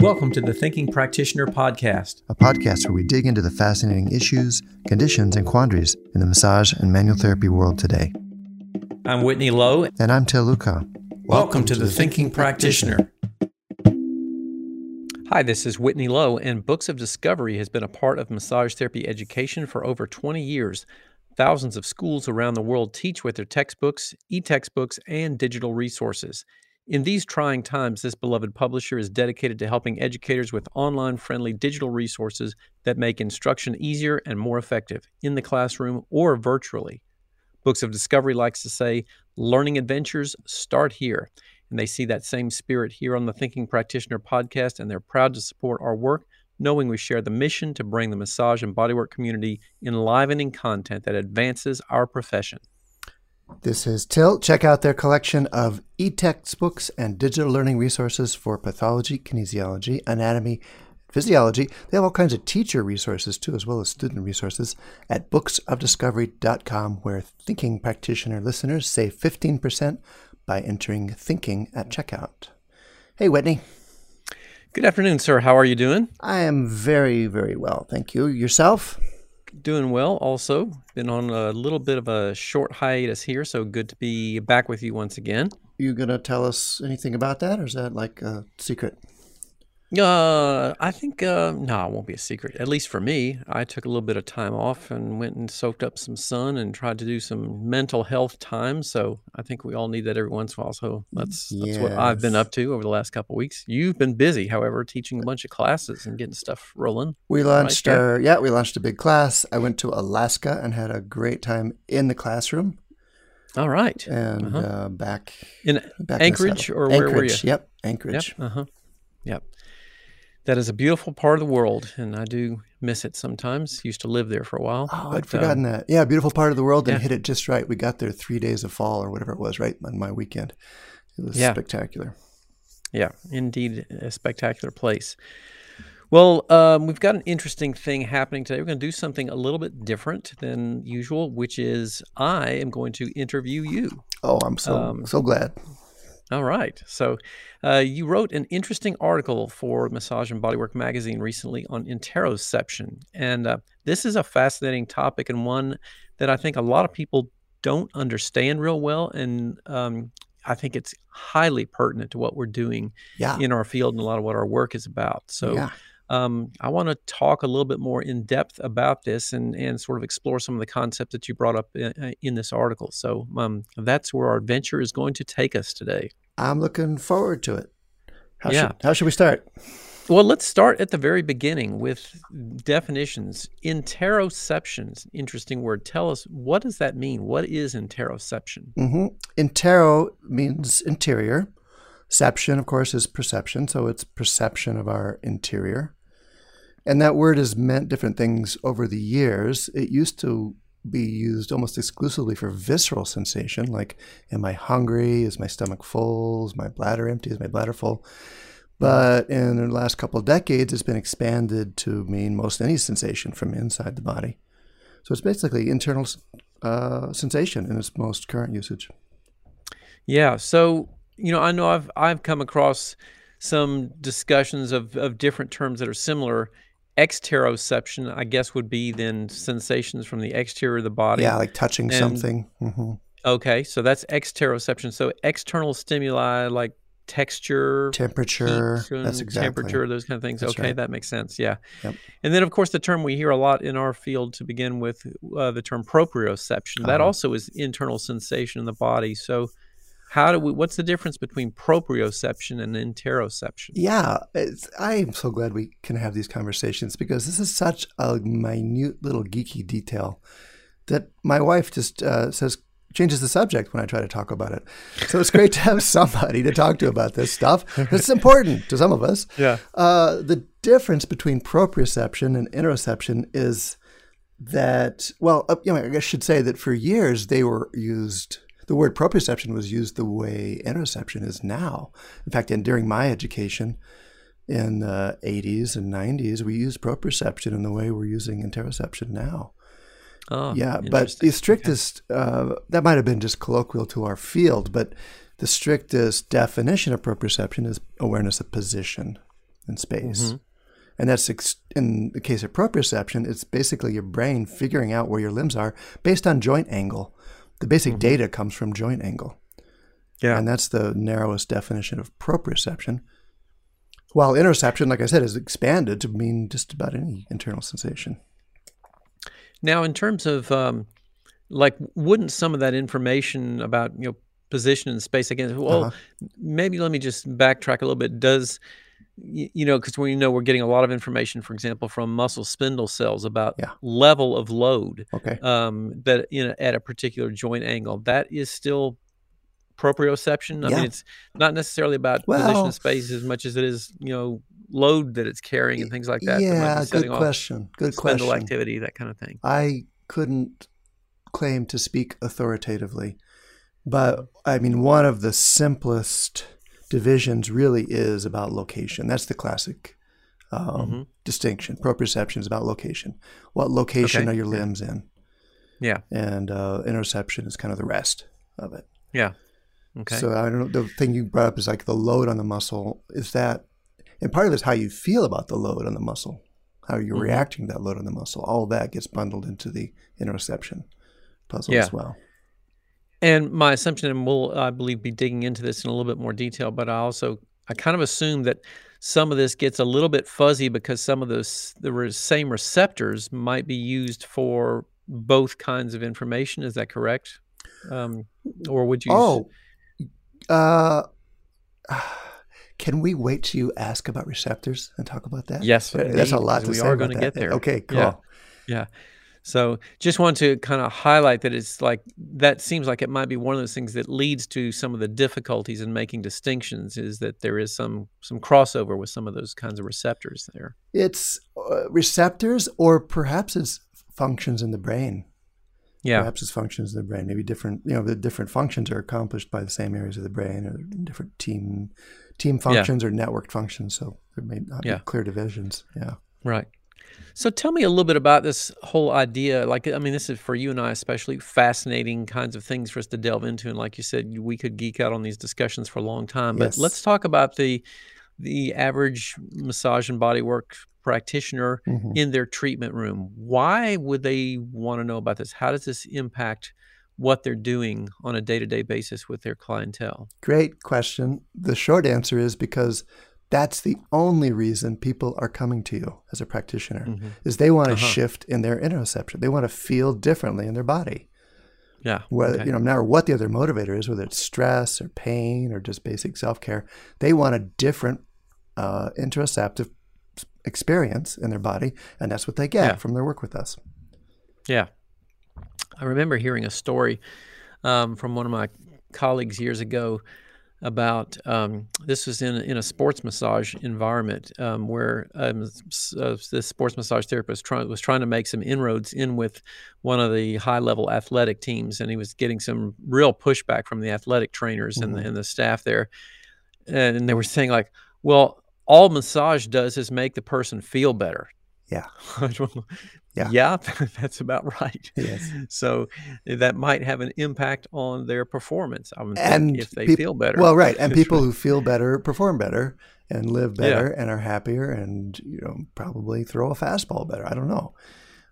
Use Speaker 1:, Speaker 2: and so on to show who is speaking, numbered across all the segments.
Speaker 1: Welcome to the Thinking Practitioner Podcast,
Speaker 2: a podcast where we dig into the fascinating issues, conditions, and quandaries in the massage and manual therapy world today.
Speaker 1: I'm Whitney Lowe.
Speaker 2: And I'm Til Luchau.
Speaker 1: Welcome, Welcome to, to, the, Thinking, Thinking Practitioner. Hi, this is Whitney Lowe, and Books of Discovery has been a part of massage therapy education for over 20 years. Thousands of schools around the world teach with their textbooks, e textbooks, and digital resources. In these trying times, this beloved publisher is dedicated to helping educators with online friendly digital resources that make instruction easier and more effective in the classroom or virtually. Books of Discovery likes to say, learning adventures start here. And they see that same spirit here on the Thinking Practitioner podcast, and they're proud to support our work, knowing we share the mission to bring the massage and bodywork community enlivening content that advances our profession.
Speaker 2: This is Til. Check out their collection of e textbooks and digital learning resources for pathology, kinesiology, anatomy, physiology. They have all kinds of teacher resources too, as well as student resources at booksofdiscovery.com, where thinking practitioner listeners save 15% by entering thinking at checkout. Hey, Whitney.
Speaker 1: Good afternoon, sir. How are you doing?
Speaker 2: I am very, very well. Thank you. Yourself?
Speaker 1: Doing well also. Been on a little bit of a short hiatus here, so good to be back with you once again.
Speaker 2: You gonna tell us anything about that, or is that like a secret?
Speaker 1: Uh, I think uh, no, it won't be a secret. At least for me, I took a little bit of time off and went and soaked up some sun and tried to do some mental health time. So I think we all need that every once in a while. So that's that's what I've been up to over the last couple weeks. You've been busy, however, teaching a bunch of classes and getting stuff rolling.
Speaker 2: We launched right? our yeah, we launched a big class. I went to Alaska and had a great time in the classroom.
Speaker 1: All right,
Speaker 2: and uh-huh. uh, back
Speaker 1: in
Speaker 2: back
Speaker 1: Anchorage
Speaker 2: in
Speaker 1: or
Speaker 2: Anchorage,
Speaker 1: where were you?
Speaker 2: Yep, Anchorage.
Speaker 1: Yep. Uh huh. Yep that is a beautiful part of the world, and I do miss it sometimes. Used to live there for a while.
Speaker 2: Oh, but, I'd forgotten um, that. Yeah, beautiful part of the world, and yeah. hit it just right. We got there three days of fall or whatever it was, right on my weekend. It was yeah. spectacular.
Speaker 1: Yeah, indeed, a spectacular place. Well, um, we've got an interesting thing happening today. We're going to do something a little bit different than usual, which is I am going to interview you.
Speaker 2: Oh, I'm so um, so glad.
Speaker 1: All right. So, uh, you wrote an interesting article for Massage and Bodywork magazine recently on interoception. And uh, this is a fascinating topic and one that I think a lot of people don't understand real well. And um, I think it's highly pertinent to what we're doing yeah. in our field and a lot of what our work is about. So, yeah. Um, I want to talk a little bit more in depth about this and, and sort of explore some of the concepts that you brought up in, uh, in this article. So um, that's where our adventure is going to take us today.
Speaker 2: I'm looking forward to it. How yeah. Should, how should we start?
Speaker 1: Well, let's start at the very beginning with definitions. Interoception, interesting word. Tell us, what does that mean? What is interoception?
Speaker 2: Mm-hmm. Intero means interior. Ception, of course, is perception. So it's perception of our interior. And that word has meant different things over the years. It used to be used almost exclusively for visceral sensation, like am I hungry? Is my stomach full? Is my bladder empty? Is my bladder full? But in the last couple of decades, it's been expanded to mean most any sensation from inside the body. So it's basically internal uh, sensation in its most current usage.
Speaker 1: Yeah. So you know, I know I've I've come across some discussions of of different terms that are similar exteroception, I guess, would be then sensations from the exterior of the body.
Speaker 2: Yeah, like touching and, something. Mm-hmm.
Speaker 1: Okay, so that's exteroception. So external stimuli like texture,
Speaker 2: temperature, that's exactly.
Speaker 1: temperature, those kind of things.
Speaker 2: That's
Speaker 1: okay,
Speaker 2: right.
Speaker 1: that makes sense. Yeah. Yep. And then, of course, the term we hear a lot in our field to begin with, uh, the term proprioception. Uh-huh. That also is internal sensation in the body. So how do we what's the difference between proprioception and interoception?
Speaker 2: Yeah i'm so glad we can have these conversations because this is such a minute little geeky detail that my wife just uh, says changes the subject when i try to talk about it. So it's great to have somebody to talk to about this stuff. It's important to some of us.
Speaker 1: Yeah.
Speaker 2: Uh, the difference between proprioception and interoception is that well uh, you know, i should say that for years they were used the word proprioception was used the way interoception is now. In fact, in, during my education in the 80s and 90s, we used proprioception in the way we're using interoception now.
Speaker 1: Oh,
Speaker 2: yeah, but the strictest, okay. uh, that might have been just colloquial to our field, but the strictest definition of proprioception is awareness of position. in space. Mm-hmm. And that's ex- in the case of proprioception, it's basically your brain figuring out where your limbs are based on joint angle. The basic mm-hmm. data comes from joint angle. Yeah. And that's the narrowest definition of proprioception. While interoception, like I said, is expanded to mean just about any internal sensation.
Speaker 1: Now, in terms of um, like, wouldn't some of that information about you know position in space again? Well, uh-huh. maybe let me just backtrack a little bit. Does you know because we know we're getting a lot of information for example from muscle spindle cells about yeah. level of load
Speaker 2: okay
Speaker 1: um that you know at a particular joint angle that is still proprioception? I yeah. mean, it's not necessarily about well, position of space as much as it is, you know, load that it's carrying and things like that.
Speaker 2: Yeah, that good question. Good question.
Speaker 1: spindle
Speaker 2: question.
Speaker 1: activity, that kind of thing.
Speaker 2: I couldn't claim to speak authoritatively, but I mean, one of the simplest divisions really is about location. That's the classic um, mm-hmm. distinction. Proprioception is about location. What location okay. are your limbs
Speaker 1: yeah.
Speaker 2: in?
Speaker 1: Yeah.
Speaker 2: And uh, interoception is kind of the rest of it.
Speaker 1: Yeah. Okay.
Speaker 2: So I don't know. The thing you brought up is like the load on the muscle. Is that, and part of it is how you feel about the load on the muscle, how you're mm-hmm. reacting to that load on the muscle. All that gets bundled into the interoception puzzle
Speaker 1: yeah.
Speaker 2: as well.
Speaker 1: And my assumption, and we'll, I believe, be digging into this in a little bit more detail, but I also, I kind of assume that some of this gets a little bit fuzzy because some of those, the same receptors might be used for both kinds of information. Is that correct? Um, or would you?
Speaker 2: Oh, uh, can we wait till you ask about receptors and talk about that?
Speaker 1: Yes,
Speaker 2: that's a lot. To
Speaker 1: we
Speaker 2: say
Speaker 1: are going
Speaker 2: to
Speaker 1: get there.
Speaker 2: Okay, cool.
Speaker 1: Yeah. yeah. So just want to kind of highlight that it's like that seems like it might be one of those things that leads to some of the difficulties in making distinctions is that there is some some crossover with some of those kinds of receptors there.
Speaker 2: It's uh, receptors or perhaps it's functions in the brain
Speaker 1: yeah.
Speaker 2: perhaps its functions in the brain. Maybe different, you know, the different functions are accomplished by the same areas of the brain, or different team team functions yeah. or networked functions. So there may not yeah. be clear divisions. Yeah.
Speaker 1: Right. So tell me a little bit about this whole idea. Like, I mean, this is for you and I especially fascinating kinds of things for us to delve into. And like you said, we could geek out on these discussions for a long time. But yes. let's talk about the the average massage and bodywork practitioner mm-hmm. in their treatment room. Why would they want to know about this? How does this impact what they're doing on a day to day basis with their clientele?
Speaker 2: Great question. The short answer is because that's the only reason people are coming to you as a practitioner mm-hmm. is they want to uh-huh. shift in their interoception. They want to feel differently in their body.
Speaker 1: Yeah.
Speaker 2: Whether okay. you know, no matter what the other motivator is, whether it's stress or pain or just basic self care, they want a different uh, interoceptive experience in their body, and that's what they get yeah. from their work with us.
Speaker 1: Yeah. I remember hearing a story um, from one of my colleagues years ago about um, this was in in a sports massage environment um, where um, uh, this sports massage therapist try, was trying to make some inroads in with one of the high level athletic teams, and he was getting some real pushback from the athletic trainers mm-hmm. and, the, and the staff there, and they were saying like, well all massage does is make the person feel better.
Speaker 2: Yeah.
Speaker 1: yeah. Yeah, that's about right.
Speaker 2: Yes.
Speaker 1: So that might have an impact on their performance. I would and if they feel better.
Speaker 2: Well, right. And people right. who feel better perform better and live better yeah. and are happier and you know probably throw a fastball better. I don't know.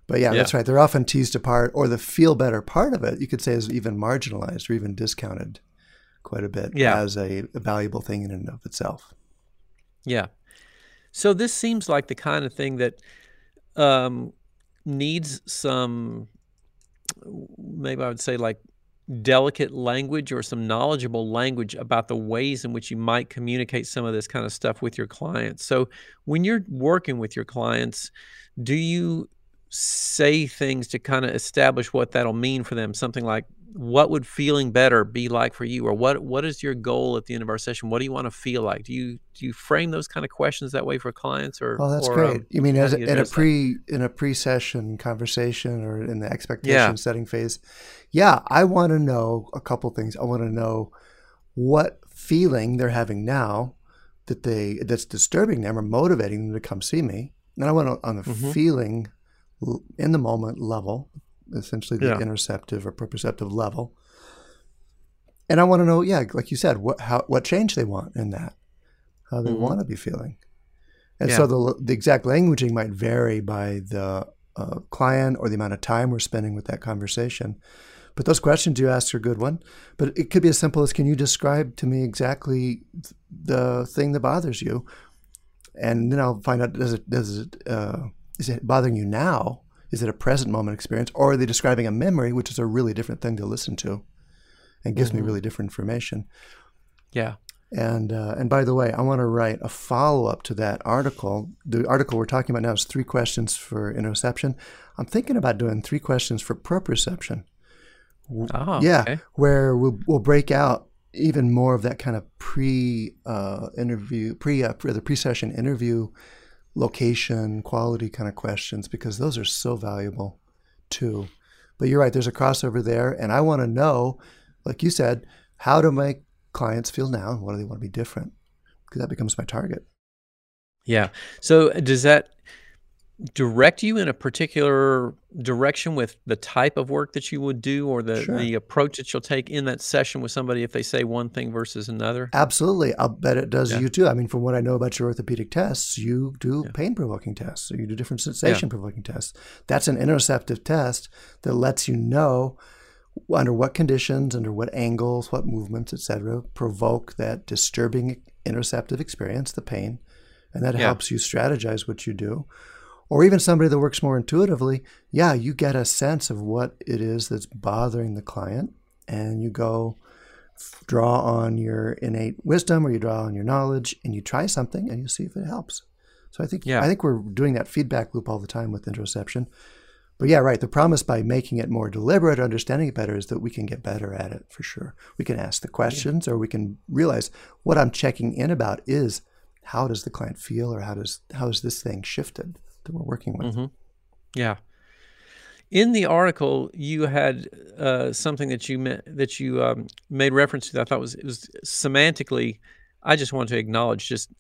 Speaker 2: But yeah, yeah, that's right. They're often teased apart or the feel better part of it, you could say is even marginalized or even discounted quite a bit yeah. as a, a valuable thing in and of itself.
Speaker 1: Yeah. So this seems like the kind of thing that um, needs some, maybe I would say, like delicate language or some knowledgeable language about the ways in which you might communicate some of this kind of stuff with your clients. So when you're working with your clients, do you say things to kind of establish what that'll mean for them? Something like, what would feeling better be like for you? Or what what is your goal at the end of our session? What do you want to feel like? Do you do you frame those kind of questions that way for clients or
Speaker 2: oh that's
Speaker 1: or,
Speaker 2: great. Um, you mean as you in a pre that? in a pre-session conversation or in the expectation yeah. setting phase? Yeah i want to know a couple things. I want to know what feeling they're having now that they that's disturbing them or motivating them to come see me. And i want to on the mm-hmm. feeling in the moment level essentially the yeah. interoceptive or proprioceptive level. And I want to know, yeah, like you said, what how what change they want in that, how they mm-hmm. want to be feeling. And
Speaker 1: Yeah.
Speaker 2: so the, the exact languaging might vary by the uh, client or the amount of time we're spending with that conversation. But those questions you asked are a good one. But it could be as simple as can you describe to me exactly the thing that bothers you? And then I'll find out does it does it uh, is it bothering you now? Is it a present moment experience, or are they describing a memory, which is a really different thing to listen to, and gives me really different information?
Speaker 1: Yeah.
Speaker 2: And uh, and by the way, I want to write a follow up to that article. The article we're talking about now is three questions for interoception. I'm thinking about doing three questions for proprioception.
Speaker 1: Oh,
Speaker 2: yeah,
Speaker 1: okay.
Speaker 2: where we'll we'll break out even more of that kind of pre uh, interview, pre uh, the pre session interview, location, quality kind of questions because those are so valuable too. But you're right, there's a crossover there, and I want to know, like you said, how do my clients feel now and what do they want to be different because that becomes my target.
Speaker 1: Yeah. So does that direct you in a particular direction with the type of work that you would do or the,
Speaker 2: Sure.
Speaker 1: the approach that you'll take in that session with somebody if they say one thing versus another?
Speaker 2: Absolutely. I'll bet it does
Speaker 1: Yeah.
Speaker 2: you too. I mean, from what I know about your orthopedic tests, you do
Speaker 1: Yeah.
Speaker 2: pain provoking tests or you do different sensation provoking tests. That's an interoceptive test that lets you know under what conditions, under what angles, what movements, etc., provoke that disturbing interoceptive experience, the pain. And that
Speaker 1: Yeah.
Speaker 2: helps you strategize what you do. Or even somebody that works more intuitively, yeah, you get a sense of what it is that's bothering the client and you go draw on your innate wisdom or you draw on your knowledge and you try something and you see if it helps. So I think
Speaker 1: Yeah.
Speaker 2: I think we're doing that feedback loop all the time with interoception. But yeah, right. The promise by making it more deliberate, understanding it better, is that we can get better at it for sure. We can ask the questions, or we can realize what I'm checking in about is how does the client feel, or how does how is this thing shifted that we're working with.
Speaker 1: Mhm. Yeah. In the article, you had uh, something that you me- that you um, made reference to. That I thought was it was semantically. I just want to acknowledge just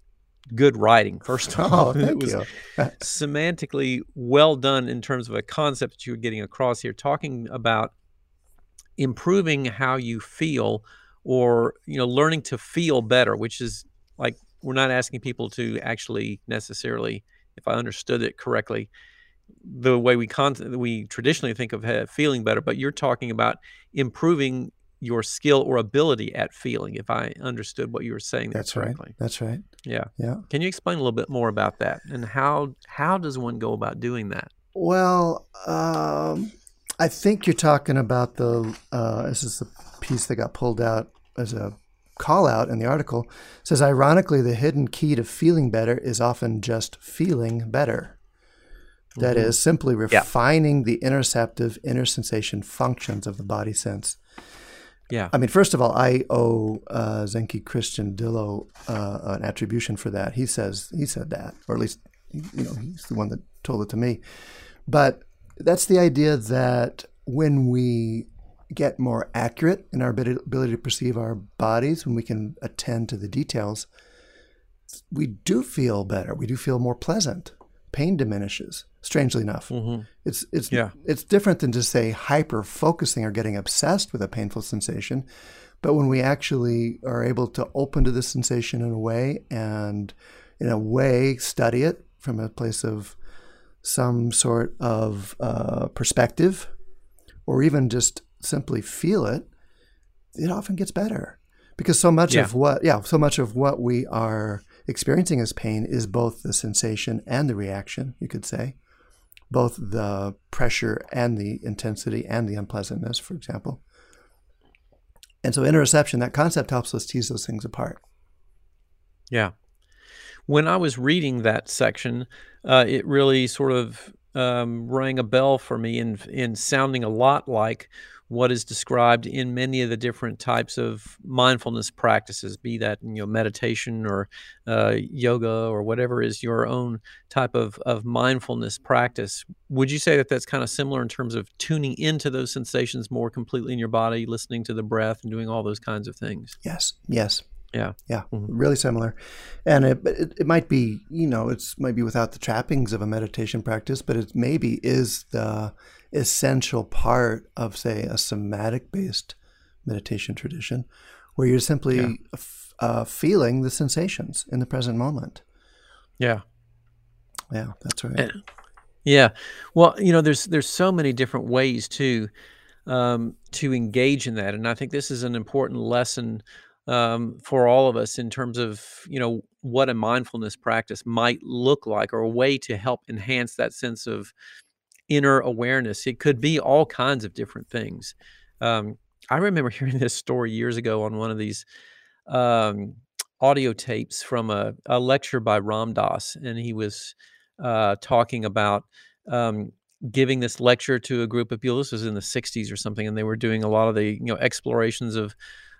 Speaker 1: good writing. First of all,
Speaker 2: Oh,
Speaker 1: it was semantically well done in terms of a concept that you were getting across here, talking about improving how you feel, or you know, learning to feel better. Which is like we're not asking people to actually necessarily, if I understood it correctly, the way we con- we traditionally think of feeling better, but you're talking about improving your skill or ability at feeling. If I understood what you were saying
Speaker 2: That's right. That's right.
Speaker 1: yeah.
Speaker 2: Yeah.
Speaker 1: Can you explain a little bit more about that and how how does one go about doing that?
Speaker 2: Well, um, I think you're talking about the. Uh, this is the piece that got pulled out as a call out in the article. Says, ironically, the hidden key to feeling better is often just feeling better. That
Speaker 1: Mhm.
Speaker 2: is simply refining the interoceptive inner sensation functions of the body sense.
Speaker 1: Yeah.
Speaker 2: I mean, first of all, I owe uh, Zenki Christian Dillo uh, an attribution for that. He says he said that, or at least you know he's the one that told it to me. But that's the idea that when we get more accurate in our ability to perceive our bodies, when we can attend to the details, we do feel better. We do feel more pleasant. Pain diminishes. Strangely enough,
Speaker 1: hmm
Speaker 2: it's it's
Speaker 1: Yeah.
Speaker 2: it's different than to say hyper focusing or getting obsessed with a painful sensation. But when we actually are able to open to the sensation in a way and in a way study it from a place of some sort of uh, perspective, or even just simply feel it, it often gets better. Because so much
Speaker 1: Yeah.
Speaker 2: of what, yeah, so much of what we are experiencing as pain is both the sensation and the reaction, you could say both the pressure and the intensity and the unpleasantness, for example. And so interoception, that concept helps us tease those things apart.
Speaker 1: Yeah. When I was reading that section, uh, it really sort of um, rang a bell for me in in sounding a lot like what is described in many of the different types of mindfulness practices, be that you know meditation or uh, yoga or whatever is your own type of of mindfulness practice. Would you say that that's kind of similar in terms of tuning into those sensations more completely in your body, listening to the breath, and doing all those kinds of things?
Speaker 2: Yes, yes,
Speaker 1: Yeah.
Speaker 2: yeah,
Speaker 1: Mhm.
Speaker 2: really similar. And it, it it might be, you know, it's might be without the trappings of a meditation practice, but it maybe is the essential part of, say, a somatic-based meditation tradition, where you're simply
Speaker 1: Yeah.
Speaker 2: f- uh, feeling the sensations in the present moment.
Speaker 1: Yeah.
Speaker 2: Yeah, that's right.
Speaker 1: And, yeah. Well, you know, there's there's so many different ways to um, to engage in that, and I think this is an important lesson um, for all of us in terms of you know what a mindfulness practice might look like, or a way to help enhance that sense of inner awareness. It could be all kinds of different things. Um, I remember hearing this story years ago on one of these um, audio tapes from a, a lecture by Ram Dass, and he was uh, talking about um, giving this lecture to a group of people. This was in the '60s or something, and they were doing a lot of the you know explorations of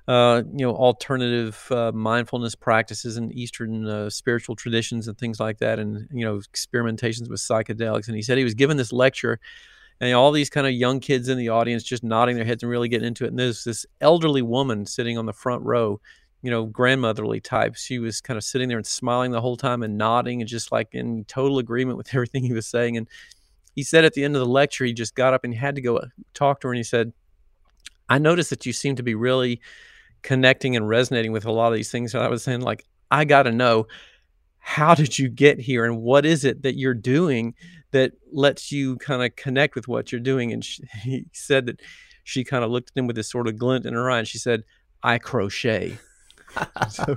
Speaker 1: uh, you know alternative uh, mindfulness practices and Eastern uh, spiritual traditions and things like that, and you know experimentations with psychedelics. And he said he was giving this lecture. And all these kind of young kids in the audience just nodding their heads and really getting into it. And there's this elderly woman sitting on the front row you know, grandmotherly type. She was kind of sitting there and smiling the whole time and nodding and just like in total agreement with everything he was saying. And he said at the end of the lecture, he just got up and had to go uh, talk to her. And he said, I noticed that you seem to be really connecting and resonating with a lot of these things. And I was saying, like, I got to know how did you get here and what is it that you're doing that lets you kind of connect with what you're doing? And she, he said that she kind of looked at him with this sort of glint in her eye and she said, I crochet.
Speaker 2: so,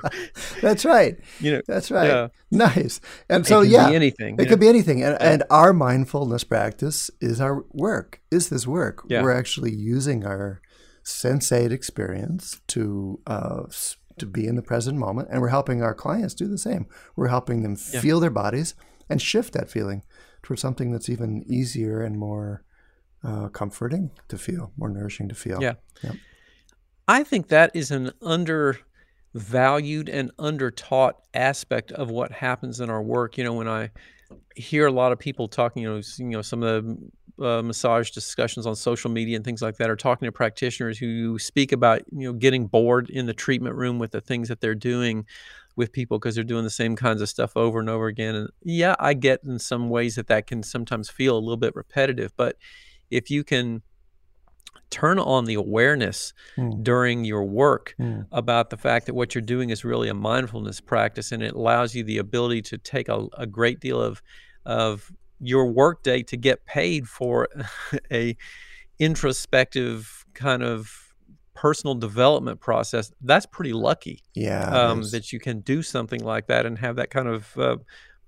Speaker 2: that's right.
Speaker 1: You know,
Speaker 2: that's right. Yeah. Nice. And so, yeah,
Speaker 1: anything.
Speaker 2: It could be anything. And, yeah. and, our mindfulness practice is our work. Is this work?
Speaker 1: Yeah.
Speaker 2: We're actually using our sensate experience to uh, to be in the present moment, and we're helping our clients do the same. We're helping them feel their bodies and shift that feeling towards something that's even easier and more uh, comforting to feel, more nourishing to feel.
Speaker 1: Yeah. I think that is an under valued and undertaught aspect of what happens in our work. You know, when I hear a lot of people talking, you know, you know, some of the uh, massage discussions on social media and things like that are talking to practitioners who speak about, you know, getting bored in the treatment room with the things that they're doing with people because they're doing the same kinds of stuff over and over again. And yeah, I get in some ways that that can sometimes feel a little bit repetitive, but if you can turn on the awareness mm. during your work mm. about the fact that what you're doing is really a mindfulness practice and it allows you the ability to take a, a great deal of of your workday to get paid for a introspective kind of personal development process that's pretty lucky
Speaker 2: yeah
Speaker 1: um, that you can do something like that and have that kind of uh,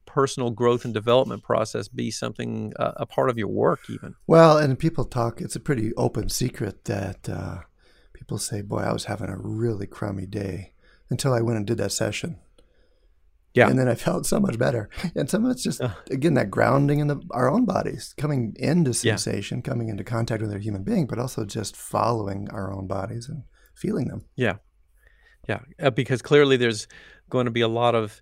Speaker 1: personal growth and development process be something uh, a part of your work even.
Speaker 2: Well and people talk it's a pretty open secret that uh, people say boy i was having a really crummy day until i went and did that session
Speaker 1: yeah
Speaker 2: and then i felt so much better and some of it's just again that grounding in the, our own bodies coming into sensation yeah. coming into contact with a human being but also just following our own bodies and feeling them
Speaker 1: yeah yeah uh, because clearly there's going to be a lot of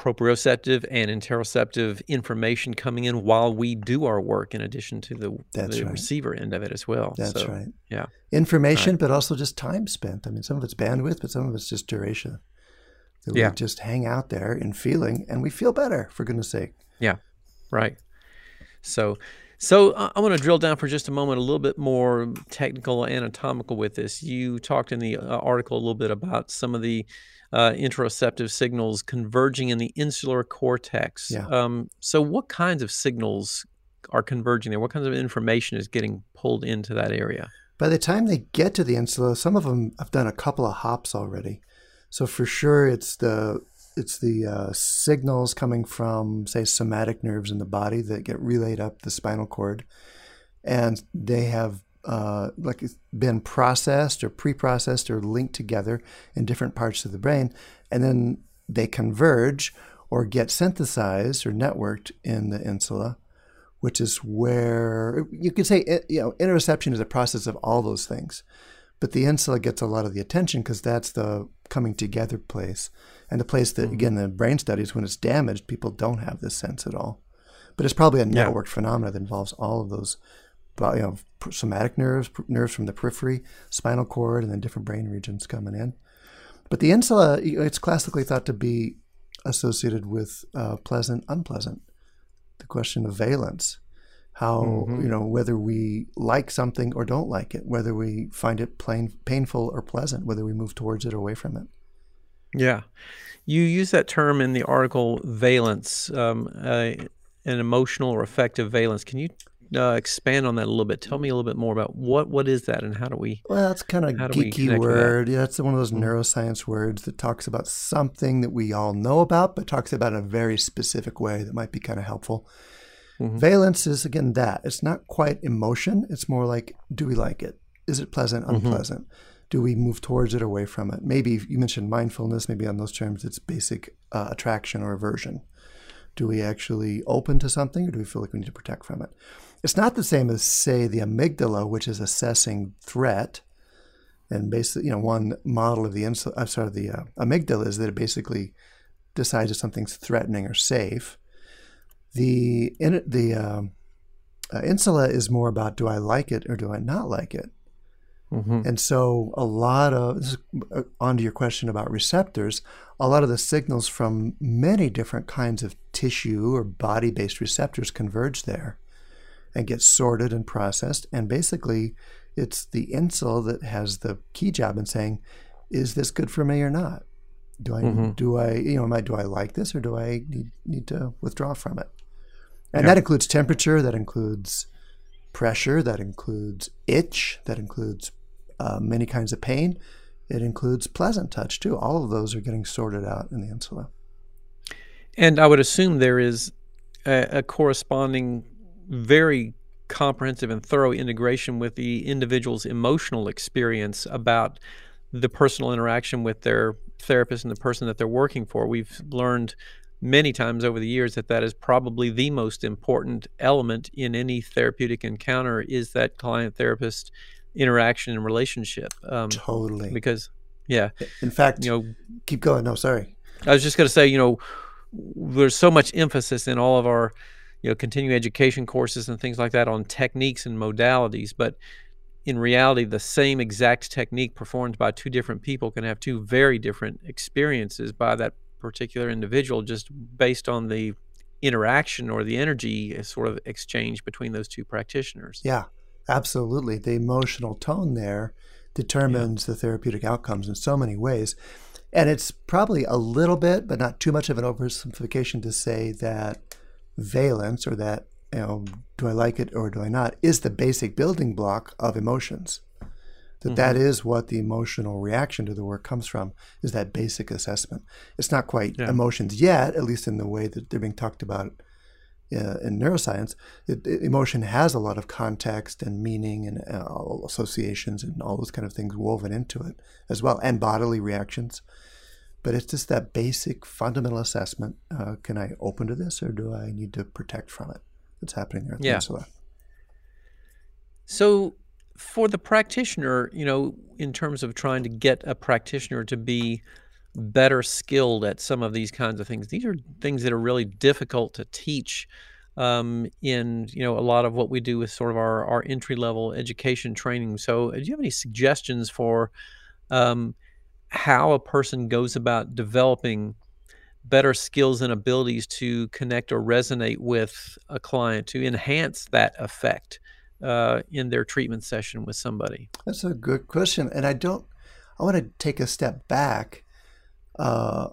Speaker 1: proprioceptive and interoceptive information coming in while we do our work in addition to the, the right. receiver end of it as well.
Speaker 2: That's so, right.
Speaker 1: Yeah.
Speaker 2: Information, right. but also just time spent. I mean, some of it's bandwidth, but some of it's just duration. That yeah. we just hang out there in feeling and we feel better, for goodness sake.
Speaker 1: Yeah. Right. So, so I want to drill down for just a moment, a little bit more technical, anatomical with this. You talked in the uh, article a little bit about some of the uh, interoceptive signals converging in the insular cortex.
Speaker 2: Yeah.
Speaker 1: Um, so, what kinds of signals are converging there? What kinds of information is getting pulled into that area?
Speaker 2: By the time they get to the insula, some of them have done a couple of hops already. So for sure, it's the it's the uh, signals coming from say somatic nerves in the body that get relayed up the spinal cord, and they have uh, like been processed or pre-processed or linked together in different parts of the brain, and then they converge or get synthesized or networked in the insula, which is where you could say eh, you know interoception is a process of all those things, but the insula gets a lot of the attention because that's the coming together place and the place that mm-hmm. again the brain studies when it's damaged people don't have this sense at all but it's probably a networked yeah. phenomena that involves all of those you know, somatic nerves, nerves from the periphery, spinal cord, and then different brain regions coming in. But the insula, it's classically thought to be associated with uh, pleasant, unpleasant. The question of valence, how mm-hmm. you know whether we like something or don't like it, whether we find it plain, painful or pleasant, whether we move towards it or away from it.
Speaker 1: Yeah. You use that term in the article valence, um, uh, an emotional or affective valence. Can you uh, expand on that a little bit? Tell me a little bit more about what what is that and how do we?
Speaker 2: Well, that's kind of a geeky word. Yeah, that's one of those mm-hmm. neuroscience words that talks about something that we all know about, but talks about in a very specific way that might be kind of helpful. Mm-hmm. Valence is again that it's not quite emotion. It's more like, do we like it? Is it pleasant, mm-hmm. unpleasant? Mm-hmm. Do we move towards it, or away from it? Maybe you mentioned mindfulness. Maybe on those terms, it's basic uh, attraction or aversion. Do we actually open to something, or do we feel like we need to protect from it? It's not the same as, say, the amygdala, which is assessing threat. And basically, you know, one model of the insul- I'm sorry, the uh, amygdala is that it basically decides if something's threatening or safe. The in, the uh, uh, insula is more about do I like it or do I not like it. Mm-hmm. And so, a lot of this is uh, onto your question about receptors, a lot of the signals from many different kinds of tissue or body based receptors converge there and get sorted and processed. And basically, it's the insula that has the key job in saying, is this good for me or not? Do I mm-hmm. do I you know am I do I like this or do I need need to withdraw from it? And yeah. that includes temperature, that includes pressure, that includes itch, that includes uh, many kinds of pain. It includes pleasant touch too. All of those are getting sorted out in the insula.
Speaker 1: And I would assume there is a, a corresponding very comprehensive and thorough integration with the individual's emotional experience about the personal interaction with their therapist and the person that they're working for. We've learned many times over the years that that is probably the most important element in any therapeutic encounter is that client therapist interaction and relationship.
Speaker 2: Um, totally.
Speaker 1: Because, yeah.
Speaker 2: In fact, you know, keep going. No, sorry.
Speaker 1: I was just going to say, you know, there's so much emphasis in all of our you know continuing education courses and things like that on techniques and modalities but in reality the same exact technique performed by two different people can have two very different experiences by that particular individual just based on the interaction or the energy uh, sort of exchange between those two practitioners.
Speaker 2: Yeah absolutely. The emotional tone there determines yeah. the therapeutic outcomes in so many ways. And it's probably a little bit but not too much of an oversimplification to say that valence or that you know do i like it or do i not is the basic building block of emotions that, mm-hmm. that is what the emotional reaction to the work comes from is that basic assessment it's not quite yeah. emotions yet at least in the way that they're being talked about uh, in neuroscience it, it, emotion has a lot of context and meaning and uh, associations and all those kind of things woven into it as well and bodily reactions but it's just that basic fundamental assessment. Uh, can I open to this or do I need to protect from it? That's happening there at the yeah. insula.
Speaker 1: So for the practitioner, you know, in terms of trying to get a practitioner to be better skilled at some of these kinds of things, these are things that are really difficult to teach um, in you know a lot of what we do with sort of our, our entry level education training. So, do you have any suggestions for um, how a person goes about developing better skills and abilities to connect or resonate with a client to enhance that effect uh, in their treatment session with somebody?
Speaker 2: That's a good question. And I don't, I want to take a step back. Uh,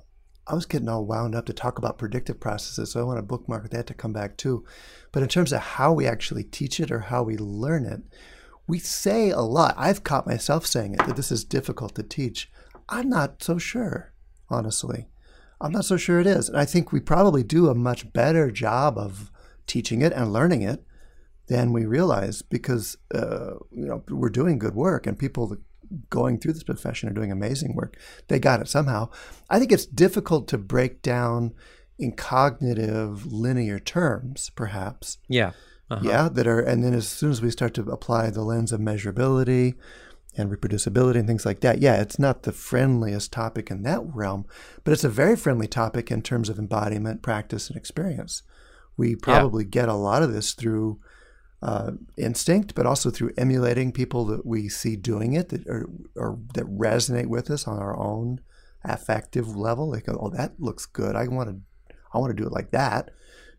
Speaker 2: I was getting all wound up to talk about predictive processes, so I want to bookmark that to come back to. But in terms of how we actually teach it or how we learn it, we say a lot. I've caught myself saying it that this is difficult to teach. I'm not so sure, honestly. I'm not so sure it is. And I think we probably do a much better job of teaching it and learning it than we realize because uh, you know we're doing good work and people going through this profession are doing amazing work. They got it somehow. I think it's difficult to break down in cognitive linear terms, perhaps.
Speaker 1: Yeah.
Speaker 2: Uh-huh. Yeah, that are, and then as soon as we start to apply the lens of measurability, and reproducibility and things like that. Yeah, it's not the friendliest topic in that realm, but it's a very friendly topic in terms of embodiment, practice, and experience. We probably yeah. get a lot of this through uh, instinct, but also through emulating people that we see doing it that are, or that resonate with us on our own affective level. Like, oh, that looks good. I want to, I want to do it like that,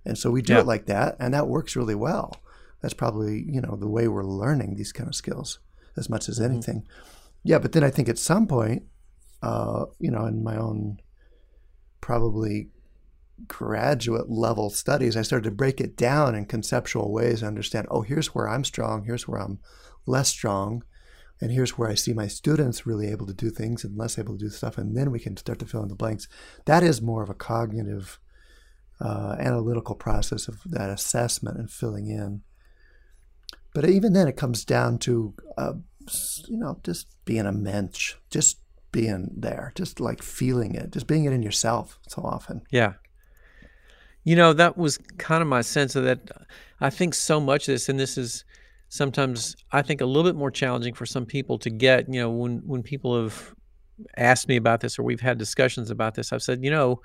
Speaker 2: and so we do yeah. it like that, and that works really well. That's probably you know the way we're learning these kind of skills as much as mm-hmm. anything. Mm-hmm. Yeah, but then I think at some point uh, you know, in my own probably graduate level studies, I started to break it down in conceptual ways and understand, oh, here's where I'm strong, here's where I'm less strong, and here's where I see my students really able to do things and less able to do stuff, and then we can start to fill in the blanks. That is more of a cognitive, uh, analytical process of that assessment and filling in. But even then, it comes down to, uh, you know, just being a mensch, just being there, just like feeling it, just being it in yourself so often.
Speaker 1: Yeah. You know, that was kind of my sense of that. I think so much of this, and this is sometimes I think a little bit more challenging for some people to get. You know, when when people have asked me about this or we've had discussions about this, I've said, you know,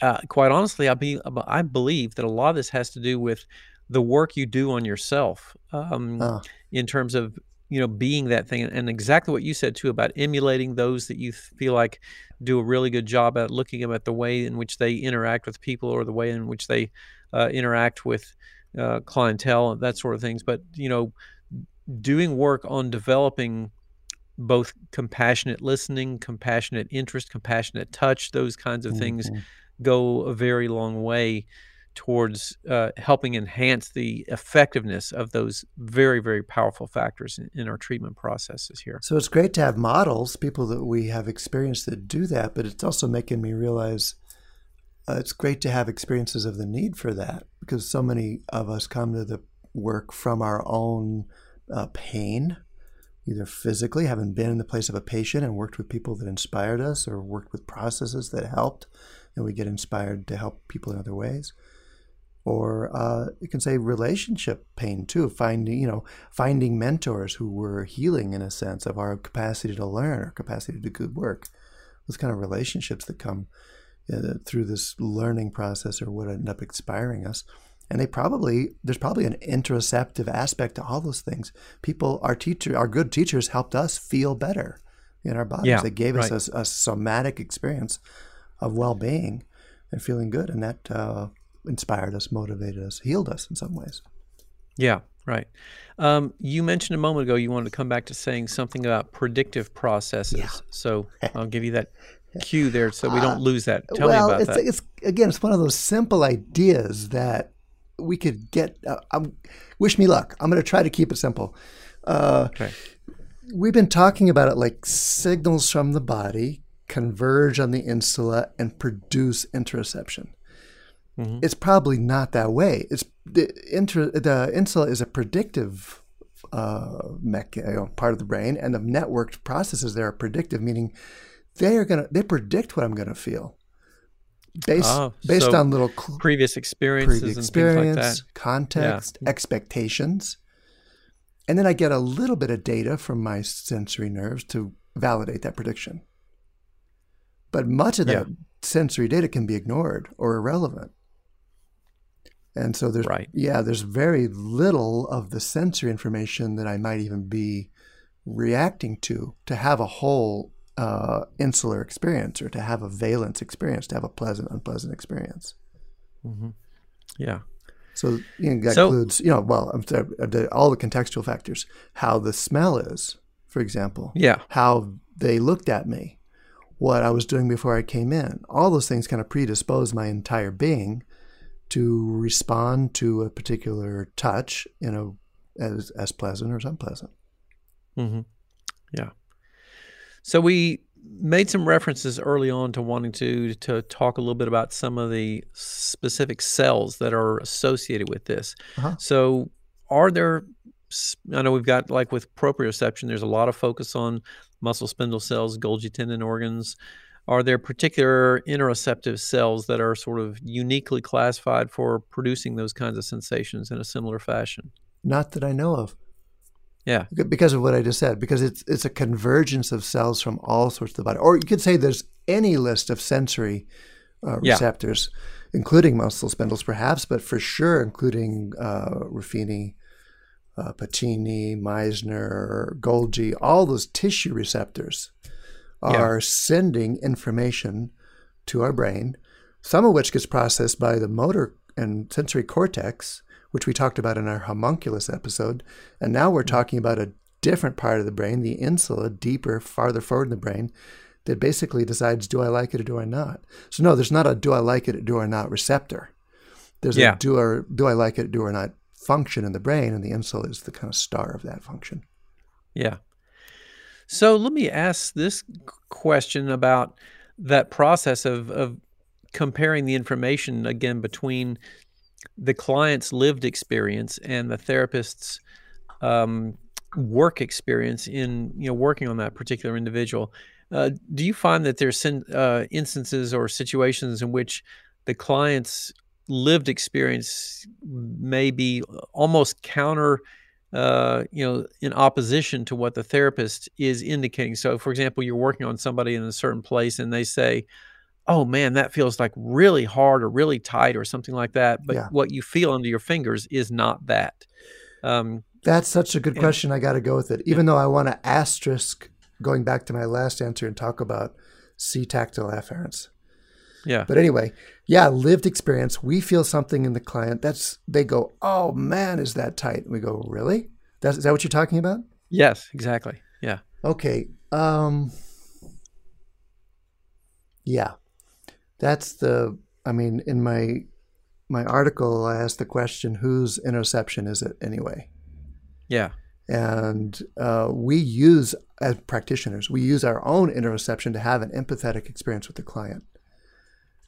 Speaker 1: uh, quite honestly, I be I believe that a lot of this has to do with the work you do on yourself um, uh. in terms of you know being that thing and exactly what you said too about emulating those that you feel like do a really good job at looking at the way in which they interact with people or the way in which they uh, interact with uh, clientele and that sort of things but you know doing work on developing both compassionate listening compassionate interest compassionate touch those kinds of mm-hmm. things go a very long way towards uh, helping enhance the effectiveness of those very, very powerful factors in, in, our treatment processes here.
Speaker 2: So it's great to have models, people that we have experience that do that, but it's also making me realize uh, it's great to have experiences of the need for that because so many of us come to the work from our own uh, pain. Either physically, having been in the place of a patient and worked with people that inspired us, or worked with processes that helped, and we get inspired to help people in other ways or uh, you can say relationship pain too finding you know finding mentors who were healing in a sense of our capacity to learn our capacity to do good work. Those kind of relationships that come uh, through this learning process or what end up inspiring us. And they probably there's probably an interoceptive aspect to all those things. People our teacher our good teachers helped us feel better in our bodies. Yeah, they gave right. us a, a, somatic experience of well-being and feeling good. And that uh, inspired us, motivated us, healed us in some ways.
Speaker 1: Yeah, right. Um, you mentioned a moment ago you wanted to come back to saying something about predictive processes. Yeah. So I'll give you that cue there so we don't uh, lose that. Tell
Speaker 2: well,
Speaker 1: me about
Speaker 2: it's,
Speaker 1: that.
Speaker 2: It's, again, it's one of those simple ideas that we could get. Uh, um, wish me luck. I'm going to try to keep it simple. Uh, okay. We've been talking about it like signals from the body converge on the insula and produce interoception. Mm-hmm. It's probably not that way. It's the inter, the insula is a predictive uh, mech, you know, part of the brain, and the networked processes there are predictive, meaning they are gonna they predict what I'm gonna feel based oh, based so on little
Speaker 1: cl- previous experiences, previous experience, like
Speaker 2: context, yeah. expectations, and then I get a little bit of data from my sensory nerves to validate that prediction. But much of that sensory data can be ignored or irrelevant. And so there's right. yeah, there's very little of the sensory information that I might even be reacting to to have a whole uh, insular experience or to have a valence experience, to have a pleasant, unpleasant experience.
Speaker 1: Mm-hmm. Yeah.
Speaker 2: So you know, that so, includes, you know, well, sorry, all the contextual factors, how the smell is, for example.
Speaker 1: Yeah.
Speaker 2: How they looked at me, what I was doing before I came in. All those things kind of predispose my entire being to respond to a particular touch in a as as pleasant or as unpleasant.
Speaker 1: Mm-hmm. Yeah. So we made some references early on to wanting to to talk a little bit about some of the specific cells that are associated with this. Uh-huh. So are there I know we've got like with proprioception there's a lot of focus on muscle spindle cells, Golgi tendon organs, are there particular interoceptive cells that are sort of uniquely classified for producing those kinds of sensations in a similar fashion?
Speaker 2: Not that I know of.
Speaker 1: Yeah.
Speaker 2: Because of what I just said, because it's it's a convergence of cells from all sorts of the body. Or you could say there's any list of sensory uh, receptors, yeah. including muscle spindles perhaps, but for sure including uh, Ruffini, uh, Pacini, Meissner, Golgi, all those tissue receptors are yeah. sending information to our brain, some of which gets processed by the motor and sensory cortex, which we talked about in our homunculus episode. And now we're mm-hmm. talking about a different part of the brain, the insula, deeper, farther forward in the brain, that basically decides do I like it or do I not. So no, there's not a do I like it or do I not receptor. There's
Speaker 1: Yeah.
Speaker 2: a do or do I like it do I not function in the brain, and the insula is the kind of star of that function.
Speaker 1: Yeah. So let me ask this question about that process of, of comparing the information again between the client's lived experience and the therapist's um, work experience in you know working on that particular individual. Uh, do you find that there's uh, instances or situations in which the client's lived experience may be almost counter uh, you know, in opposition to what the therapist is indicating. So, for example, you're working on somebody in a certain place and they say, Oh man, that feels like really hard or really tight or something like that. But
Speaker 2: Yeah.
Speaker 1: what you feel under your fingers is not that. Um,
Speaker 2: That's such a good
Speaker 1: Yeah.
Speaker 2: question. I got to go with it, even though I want to asterisk going back to my last answer and talk about C tactile afferents.
Speaker 1: yeah.
Speaker 2: But anyway, yeah, lived experience. We feel something in the client. That's they go, oh man, is that tight? And we go, really? That's is that what you're talking about?
Speaker 1: yes, exactly. Yeah.
Speaker 2: Okay. Um. Yeah, that's the. I mean, in my my article, I asked the question, whose interoception is it anyway?
Speaker 1: Yeah.
Speaker 2: And uh, we use, as practitioners, we use our own interoception to have an empathetic experience with the client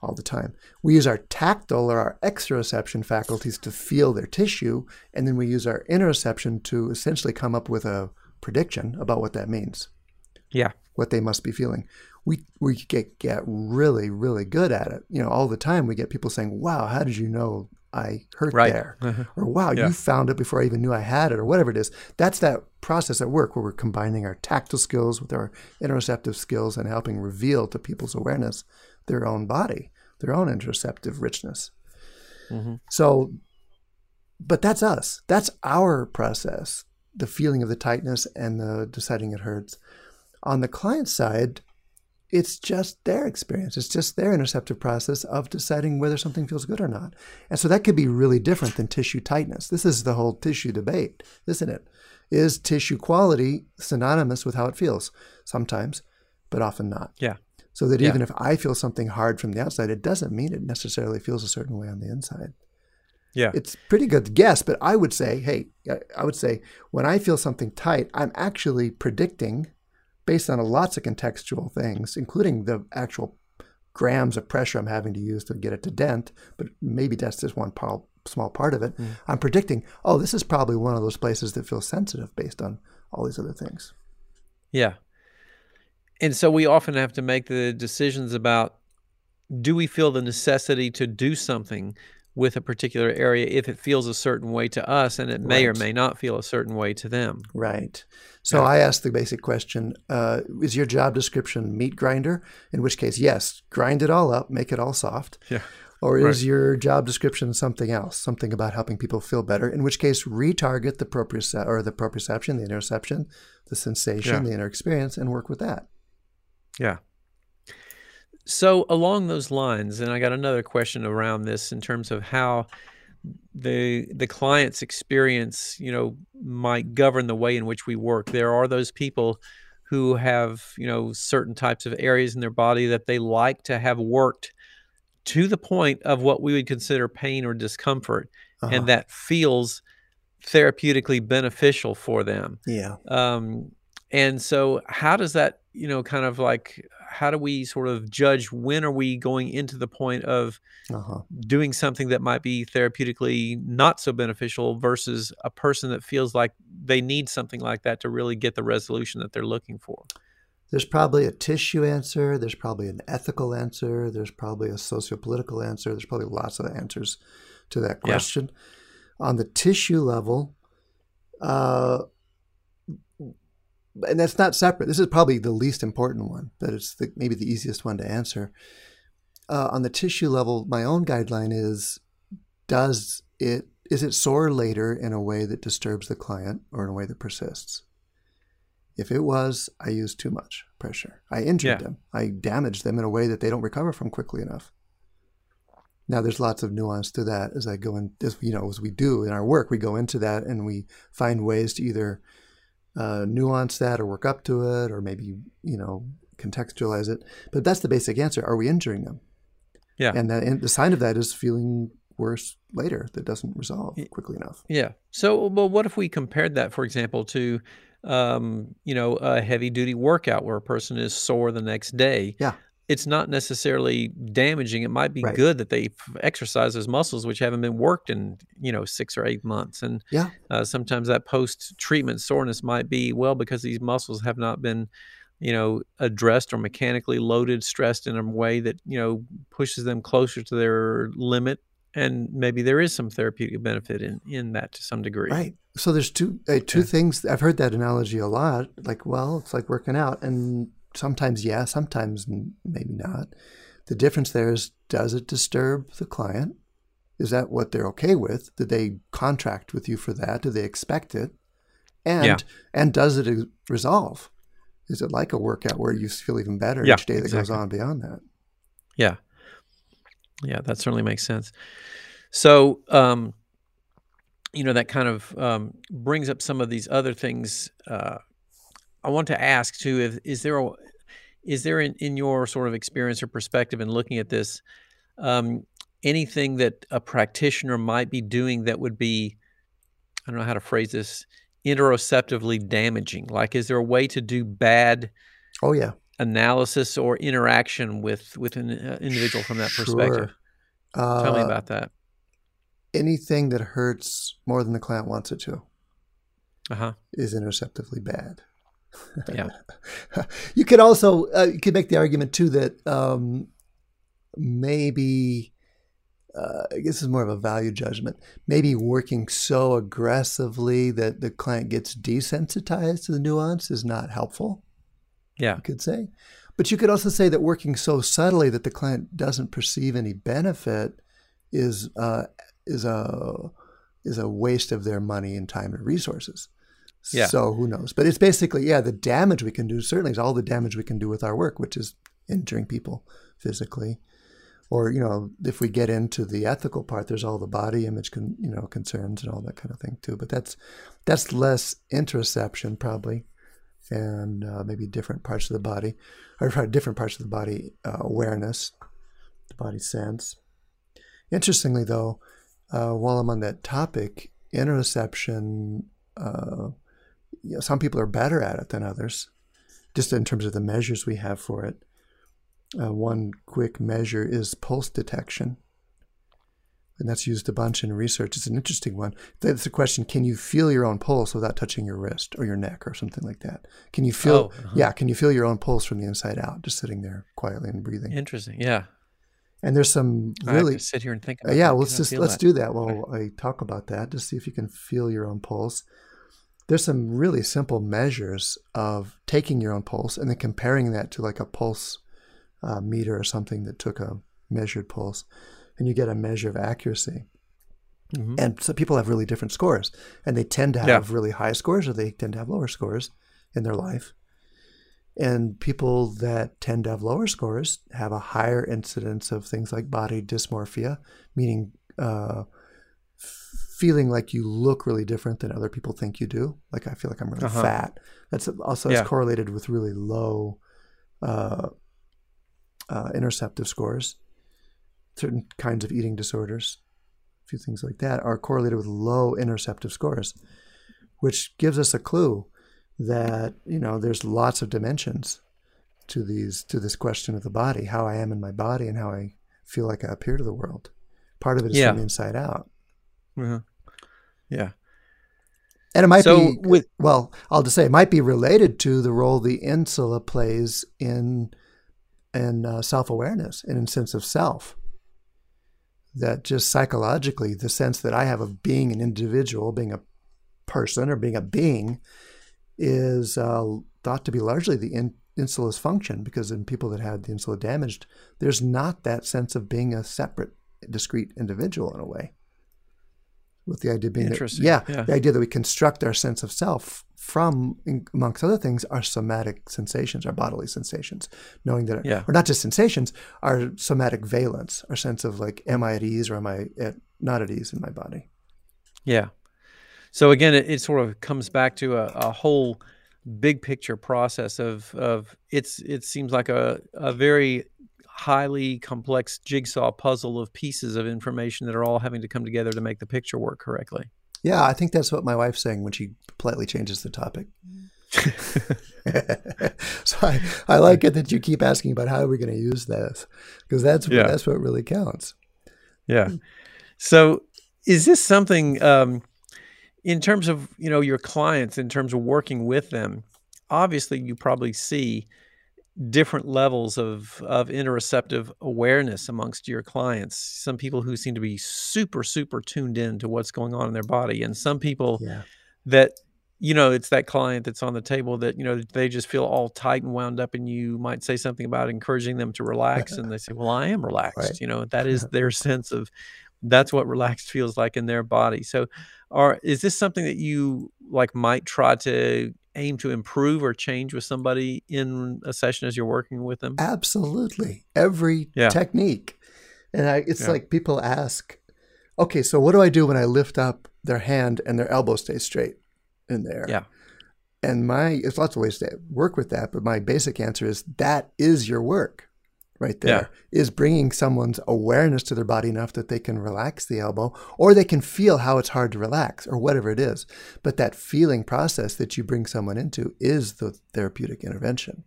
Speaker 2: all the time. We use our tactile or our exteroception faculties to feel their tissue, and then we use our interoception to essentially come up with a prediction about what that means,
Speaker 1: Yeah.
Speaker 2: what they must be feeling. We, we get, get really, really good at it. You know, all the time we get people saying, wow, how did you know I hurt
Speaker 1: Right.
Speaker 2: there?
Speaker 1: Uh-huh.
Speaker 2: or wow,
Speaker 1: Yeah.
Speaker 2: you found it before I even knew I had it, or whatever it is. That's that process at work where we're combining our tactile skills with our interoceptive skills and helping reveal to people's awareness their own body, their own interoceptive richness.
Speaker 1: Mhm.
Speaker 2: So, but that's us. That's our process, the feeling of the tightness and the deciding it hurts. On the client side, it's just their experience. It's just their interoceptive process of deciding whether something feels good or not. And so that could be really different than tissue tightness. This is the whole tissue debate, isn't it? Is tissue quality synonymous with how it feels? Sometimes, but often not.
Speaker 1: Yeah.
Speaker 2: So that
Speaker 1: Yeah.
Speaker 2: even if I feel something hard from the outside, it doesn't mean it necessarily feels a certain way on the inside.
Speaker 1: Yeah.
Speaker 2: It's pretty good to guess, but I would say, hey, I- would say when I feel something tight, I'm actually predicting based on lots of contextual things, including the actual grams of pressure I'm having to use to get it to dent, but maybe that's just one small part of it. Mm. I'm predicting, oh, this is probably one of those places that feels sensitive based on all these other things.
Speaker 1: Yeah. And so we often have to make the decisions about do we feel the necessity to do something with a particular area if it feels a certain way to us and it may or may not feel a certain way to them.
Speaker 2: Right. So
Speaker 1: Yeah.
Speaker 2: I asked the basic question uh, Is your job description meat grinder? In which case, yes, grind it all up, make it all soft.
Speaker 1: Yeah.
Speaker 2: Or is
Speaker 1: Right.
Speaker 2: your job description something else, something about helping people feel better? In which case, retarget the proprioce- or the proprioception, the interoception, the sensation,
Speaker 1: Yeah.
Speaker 2: the inner experience, and work with that.
Speaker 1: Yeah. So along those lines, and I got another question around this in terms of how the the client's experience, you know, might govern the way in which we work. There are those people who have, you know, certain types of areas in their body that they like to have worked to the point of what we would consider pain or discomfort,
Speaker 2: Uh-huh.
Speaker 1: and that feels therapeutically beneficial for them.
Speaker 2: yeah.
Speaker 1: Um, and so, how does that, you know, kind of like, how do we sort of judge when are we going into the point of
Speaker 2: Uh-huh.
Speaker 1: doing something that might be therapeutically not so beneficial versus a person that feels like they need something like that to really get the resolution that they're looking for?
Speaker 2: There's probably a tissue answer. There's probably an ethical answer. There's probably a sociopolitical answer. There's probably lots of answers to that
Speaker 1: Yeah.
Speaker 2: question. On the tissue level, uh, and that's not separate. This is probably the least important one, but it's the, maybe the easiest one to answer. Uh, on the tissue level, my own guideline is: Does it is it sore later in a way that disturbs the client or in a way that persists? If it was, I used too much pressure. I injured
Speaker 1: Yeah.
Speaker 2: them. I damaged them in a way that they don't recover from quickly enough. Now, there's lots of nuance to that as I go in, as you know, as we do in our work, we go into that and we find ways to either uh, nuance that or work up to it, or maybe you know contextualize it. But that's the basic answer. Are we injuring them?
Speaker 1: Yeah.
Speaker 2: And, that, and the sign of that is feeling worse later that doesn't resolve quickly enough.
Speaker 1: Yeah. So, well, what if we compared that, for example, to, um, you know, a heavy duty workout where a person is sore the next day?
Speaker 2: Yeah.
Speaker 1: It's not necessarily damaging. It might be
Speaker 2: Right.
Speaker 1: good that they exercise those muscles, which haven't been worked in, you know, six or eight months. And
Speaker 2: Yeah.
Speaker 1: uh, sometimes that post treatment soreness might be, well, because these muscles have not been, you know, addressed or mechanically loaded, stressed in a way that, you know, pushes them closer to their limit. And maybe there is some therapeutic benefit in, in that to some degree.
Speaker 2: Right. So there's two uh, two
Speaker 1: Yeah.
Speaker 2: things. I've heard that analogy a lot. Like, well, it's like working out, and sometimes yeah, sometimes maybe not. The difference there is, does it disturb the client? Is that what they're okay with? Did they contract with you for that? Do they expect it? And
Speaker 1: Yeah.
Speaker 2: and does it uh, resolve? Is it like a workout where you feel even better
Speaker 1: Yeah,
Speaker 2: each day that goes on beyond that?
Speaker 1: Yeah. Yeah, that certainly makes sense. So, um, you know, that kind of um, brings up some of these other things. Uh, I want to ask too: if, is there a, is there in, in your sort of experience or perspective in looking at this um, anything that a practitioner might be doing that would be, I don't know how to phrase this, interoceptively damaging? Like, is there a way to do bad
Speaker 2: Oh yeah,
Speaker 1: analysis or interaction with with an uh, individual from that perspective?
Speaker 2: Sure.
Speaker 1: Tell me
Speaker 2: Uh,
Speaker 1: about that.
Speaker 2: anything that hurts more than the client wants it to.
Speaker 1: Uh huh.
Speaker 2: is interoceptively bad.
Speaker 1: Yeah.
Speaker 2: you could also uh, you could make the argument too that um, maybe uh, I guess it's more of a value judgment. Maybe working so aggressively that the client gets desensitized to the nuance is not helpful.
Speaker 1: Yeah.
Speaker 2: You could say, but you could also say that working so subtly that the client doesn't perceive any benefit is uh, is a is a waste of their money and time and resources.
Speaker 1: Yeah.
Speaker 2: So who knows? But it's basically, yeah, the damage we can do certainly is all the damage we can do with our work, which is injuring people physically. Or, you know, if we get into the ethical part, there's all the body image, con, you know, concerns and all that kind of thing too. But that's that's less interoception probably, and uh, maybe different parts of the body, or different parts of the body uh, awareness, the body sense. Interestingly, though, uh, while I'm on that topic, interoception, uh, you know, some people are better at it than others, just in terms of the measures we have for it. Uh, one quick measure is pulse detection. And that's used a bunch in research. It's an interesting one. That's the question can you feel your own pulse without touching your wrist or your neck or something like that? Can you feel,
Speaker 1: Oh, uh-huh.
Speaker 2: yeah, can you feel your own pulse from the inside out, just sitting there quietly and breathing?
Speaker 1: Interesting. Yeah.
Speaker 2: And there's some really,
Speaker 1: sit here and think
Speaker 2: uh,
Speaker 1: about
Speaker 2: yeah, let's just let's
Speaker 1: that?
Speaker 2: do that while I talk about that. Just see if you can feel your own pulse. There's some really simple measures of taking your own pulse and then comparing that to like a pulse uh, meter or something that took a measured pulse, and you get a measure of accuracy.
Speaker 1: Mhm.
Speaker 2: And so people have really different scores, and they tend to
Speaker 1: Yeah.
Speaker 2: have really high scores or they tend to have lower scores in their life. And people that tend to have lower scores have a higher incidence of things like body dysmorphia, meaning uh, feeling like you look really different than other people think you do. Like I feel like I'm really
Speaker 1: Uh-huh.
Speaker 2: fat. That's also
Speaker 1: Yeah.
Speaker 2: it's correlated with really low uh, uh, interoceptive scores. Certain kinds of eating disorders, a few things like that, are correlated with low interoceptive scores, which gives us a clue that you know there's lots of dimensions to these to this question of the body, how I am in my body, and how I feel like I appear to the world. Part of it is
Speaker 1: Yeah.
Speaker 2: from the inside out,
Speaker 1: Mhm. Yeah.
Speaker 2: and it might
Speaker 1: So
Speaker 2: be
Speaker 1: with
Speaker 2: well. I'll just say it might be related to the role the insula plays in in uh, self awareness and in sense of self. That just psychologically, the sense that I have of being an individual, being a person, or being a being, is uh, thought to be largely the in, insula's function. Because in people that had the insula damaged, there's not that sense of being a separate, discrete individual in a way. With the idea being that, yeah,
Speaker 1: Yeah.
Speaker 2: the idea that we construct our sense of self from, amongst other things, our somatic sensations, our bodily sensations, knowing that,
Speaker 1: Yeah.
Speaker 2: or not just sensations, our somatic valence, our sense of like, am I at ease or am I at, not at ease in my body?
Speaker 1: Yeah. So again, it, it sort of comes back to a, a whole big picture process of of it's it seems like a a very highly complex jigsaw puzzle of pieces of information that are all having to come together to make the picture work correctly.
Speaker 2: Yeah, I think that's what my wife's saying when she politely changes the topic. so I, I like it that you keep asking about how are we going to use this because that's yeah. that's what really counts.
Speaker 1: Yeah. So is this something um, in terms of you know your clients in terms of working with them? Obviously, you probably see different levels of of interoceptive awareness amongst your clients. Some people who seem to be super super tuned in to what's going on in their body, and some people yeah. that you know, it's that client that's on the table that, you know, they just feel all tight and wound up and you might say something about encouraging them to relax and they say, well, I am relaxed. Right. You know, that is their sense of that's what relaxed feels like in their body. So are is this something that you like might try to aim to improve or change with somebody in a session as you're working with them?
Speaker 2: Absolutely. Every yeah. technique. And I, it's yeah. like people ask, okay, so what do I do when I lift up their hand and their elbow stays straight? in there.
Speaker 1: Yeah.
Speaker 2: And my, there's lots of ways to work with that, but my basic answer is that is your work right there. Yeah. Is bringing someone's awareness to their body enough that they can relax the elbow or they can feel how it's hard to relax or whatever it is. But that feeling process that you bring someone into is the therapeutic intervention.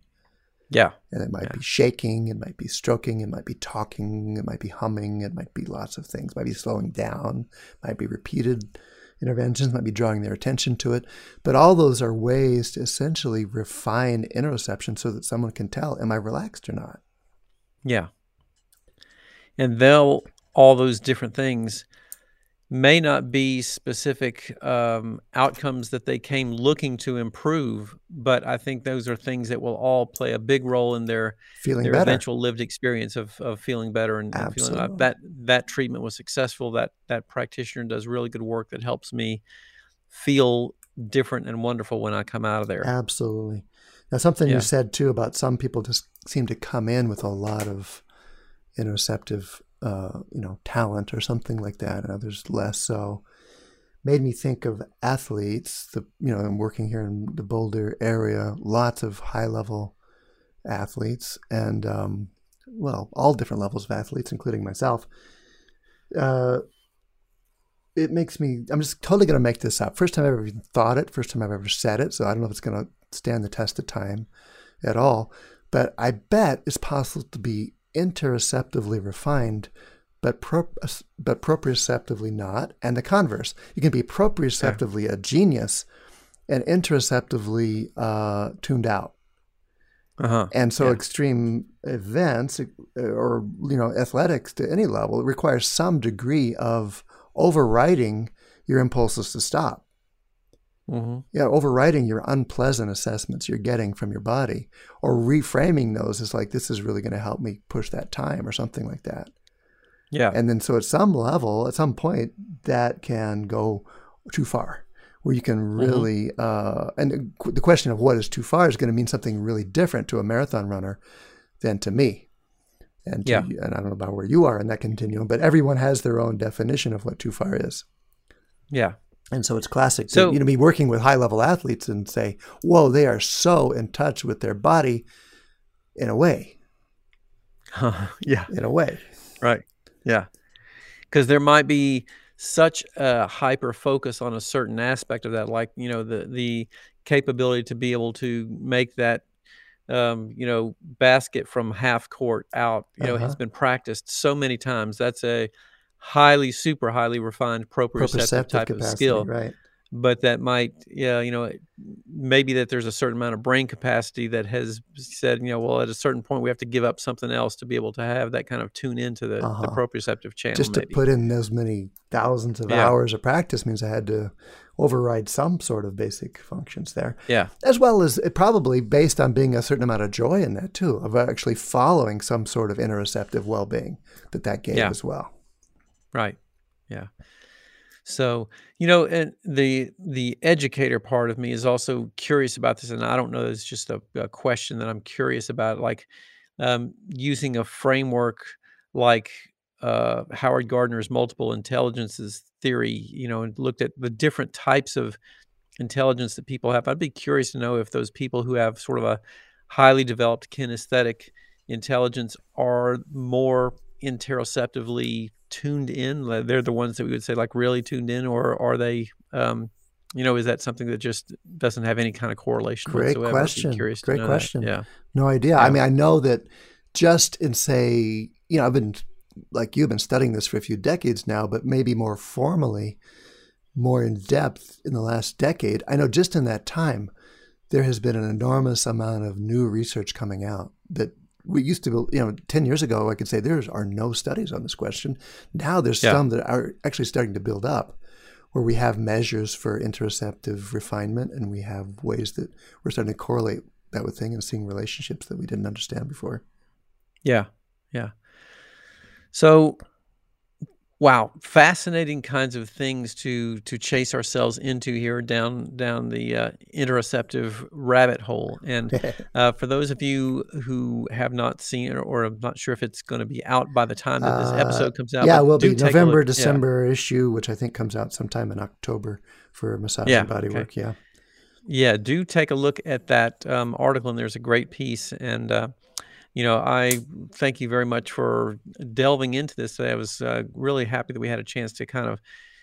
Speaker 1: Yeah.
Speaker 2: And it might
Speaker 1: yeah.
Speaker 2: be shaking, it might be stroking, it might be talking, it might be humming, it might be lots of things, it might be slowing down, it might be repeated interventions, might be drawing their attention to it. But all those are ways to essentially refine interoception so that someone can tell, am I relaxed or not?
Speaker 1: Yeah. And they'll, all those different things may not be specific um, outcomes that they came looking to improve, but I think those are things that will all play a big role in their
Speaker 2: feeling
Speaker 1: their
Speaker 2: better.
Speaker 1: eventual lived experience of, of feeling better and, and feeling uh, that that treatment was successful. That that practitioner does really good work that helps me feel different and wonderful when I come out of there.
Speaker 2: Absolutely. Now, something yeah. you said too about some people just seem to come in with a lot of interoceptive uh, you know, talent or something like that, and others less so. Made me think of athletes. The you know, I'm working here in the Boulder area. Lots of high level athletes, and um, well, all different levels of athletes, including myself. Uh, it makes me. I'm just totally going to make this up. First time I've ever thought it. First time I've ever said it. So I don't know if it's going to stand the test of time at all. But I bet it's possible to be interoceptively refined, but pro- but proprioceptively not, and the converse. You can be proprioceptively yeah. a genius and interoceptively uh, tuned out. Uh-huh. And so, yeah. extreme events uh, or you know athletics to any level requires some degree of overriding your impulses to stop. Mm-hmm. Yeah, overriding your unpleasant assessments you're getting from your body, or reframing those as like this is really going to help me push that time or something like that.
Speaker 1: Yeah,
Speaker 2: and then so at some level, at some point, that can go too far, where you can mm-hmm. really. Mm-hmm. Uh, and the question of what is too far is going to mean something really different to a marathon runner than to me. And to,
Speaker 1: yeah.
Speaker 2: and I don't know about where you are in that continuum, but everyone has their own definition of what too far is.
Speaker 1: Yeah.
Speaker 2: And so it's classic so, to you know be working with high level athletes and say, "Whoa, they are so in touch with their body." In a way,
Speaker 1: yeah,
Speaker 2: in a way,
Speaker 1: right, yeah, because there might be such a hyper focus on a certain aspect of that, like you know the the capability to be able to make that um, you know basket from half court out, you know, uh-huh. has been practiced so many times. That's a highly, super highly refined proprioceptive, proprioceptive type capacity, of skill.
Speaker 2: Right.
Speaker 1: But that might, yeah, you know, maybe that there's a certain amount of brain capacity that has said, you know, well, at a certain point we have to give up something else to be able to have that kind of tune into the, uh-huh. the proprioceptive channel.
Speaker 2: Just
Speaker 1: maybe.
Speaker 2: to put in those many thousands of yeah. hours of practice means I had to override some sort of basic functions there.
Speaker 1: Yeah.
Speaker 2: As well as it probably based on being a certain amount of joy in that too, of actually following some sort of interoceptive well being that that gave yeah. as well.
Speaker 1: Right. Yeah. So, you know, and the the educator part of me is also curious about this, and I don't know, it's just a, a question that I'm curious about, like um, using a framework like uh, Howard Gardner's multiple intelligences theory, you know, and looked at the different types of intelligence that people have. I'd be curious to know if those people who have sort of a highly developed kinesthetic intelligence are more interoceptively tuned in. They're the ones that we would say like really tuned in, or are they? Um, you know, is that something that just doesn't have any kind of correlation?
Speaker 2: Great
Speaker 1: whatsoever?
Speaker 2: question. Great question.
Speaker 1: That. Yeah.
Speaker 2: No idea. Yeah. I mean, I know that just in say, you know, I've been like you've been studying this for a few decades now, but maybe more formally, more in depth in the last decade. I know just in that time, there has been an enormous amount of new research coming out that we used to, you know, 10 years ago, I could say there are no studies on this question. Now there's yeah. some that are actually starting to build up where we have measures for interoceptive refinement and we have ways that we're starting to correlate that with things and seeing relationships that we didn't understand before.
Speaker 1: Yeah. Yeah. So wow, fascinating kinds of things to to chase ourselves into here down down the uh, interoceptive rabbit hole. And uh, for those of you who have not seen it or I'm not sure if it's going to be out by the time that this uh, episode comes out,
Speaker 2: yeah, it will be November, December yeah. issue, which I think comes out sometime in October for massage yeah, and body okay. work. Yeah.
Speaker 1: Yeah, do take a look at that um, article, and there's a great piece. And uh, you know, I thank you very much for delving into this. today. I was uh, really happy that we had a chance to kind of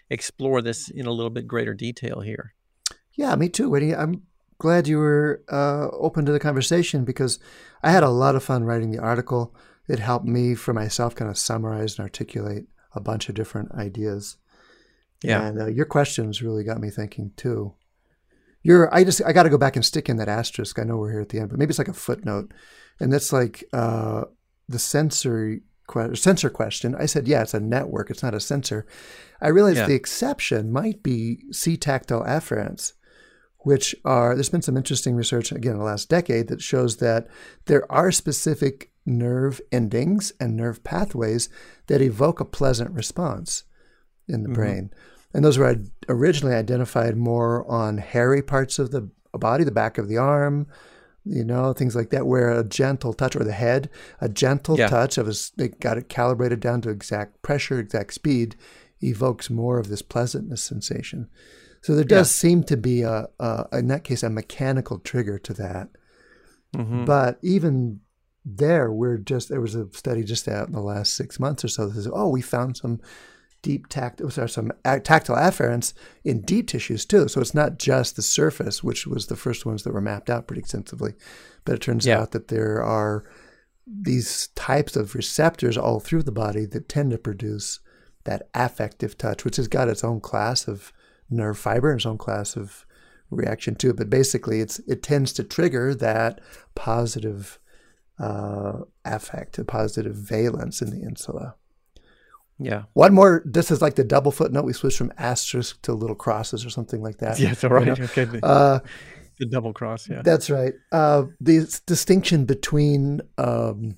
Speaker 1: explore this in a little bit greater detail here.
Speaker 2: Yeah, me too, Whitney. I'm glad you were uh, open to the conversation because I had a lot of fun writing the article. It helped me for myself kind of summarize and articulate a bunch of different ideas. Yeah. And uh, your questions really got me thinking too. You're, I just, I got to go back and stick in that asterisk. I know we're here at the end, but maybe it's like a footnote and that's like uh, the sensory que- sensor question. I said, yeah, it's a network. It's not a sensor. I realized yeah. the exception might be C tactile afferents, which are there's been some interesting research again in the last decade that shows that there are specific nerve endings and nerve pathways that evoke a pleasant response in the mm-hmm. brain. And those were originally identified more on hairy parts of the body, the back of the arm, you know, things like that, where a gentle touch or the head, a gentle yeah. touch of a, they got it calibrated down to exact pressure, exact speed, evokes more of this pleasantness sensation. So there does yeah. seem to be a, a, in that case, a mechanical trigger to that. Mm-hmm. But even there, we're just, there was a study just out in the last six months or so that says, oh, we found some deep tact, sorry, some tactile afferents in deep tissues too. So it's not just the surface, which was the first ones that were mapped out pretty extensively, but it turns yeah. out that there are these types of receptors all through the body that tend to produce that affective touch, which has got its own class of nerve fiber and its own class of reaction to it. But basically, it's it tends to trigger that positive uh, affect, a positive valence in the insula.
Speaker 1: Yeah.
Speaker 2: One more. This is like the double footnote. We switched from asterisk to little crosses or something like that.
Speaker 1: Yeah, all right. You know? Okay. Uh, the double cross. Yeah.
Speaker 2: That's right. Uh, the distinction between um,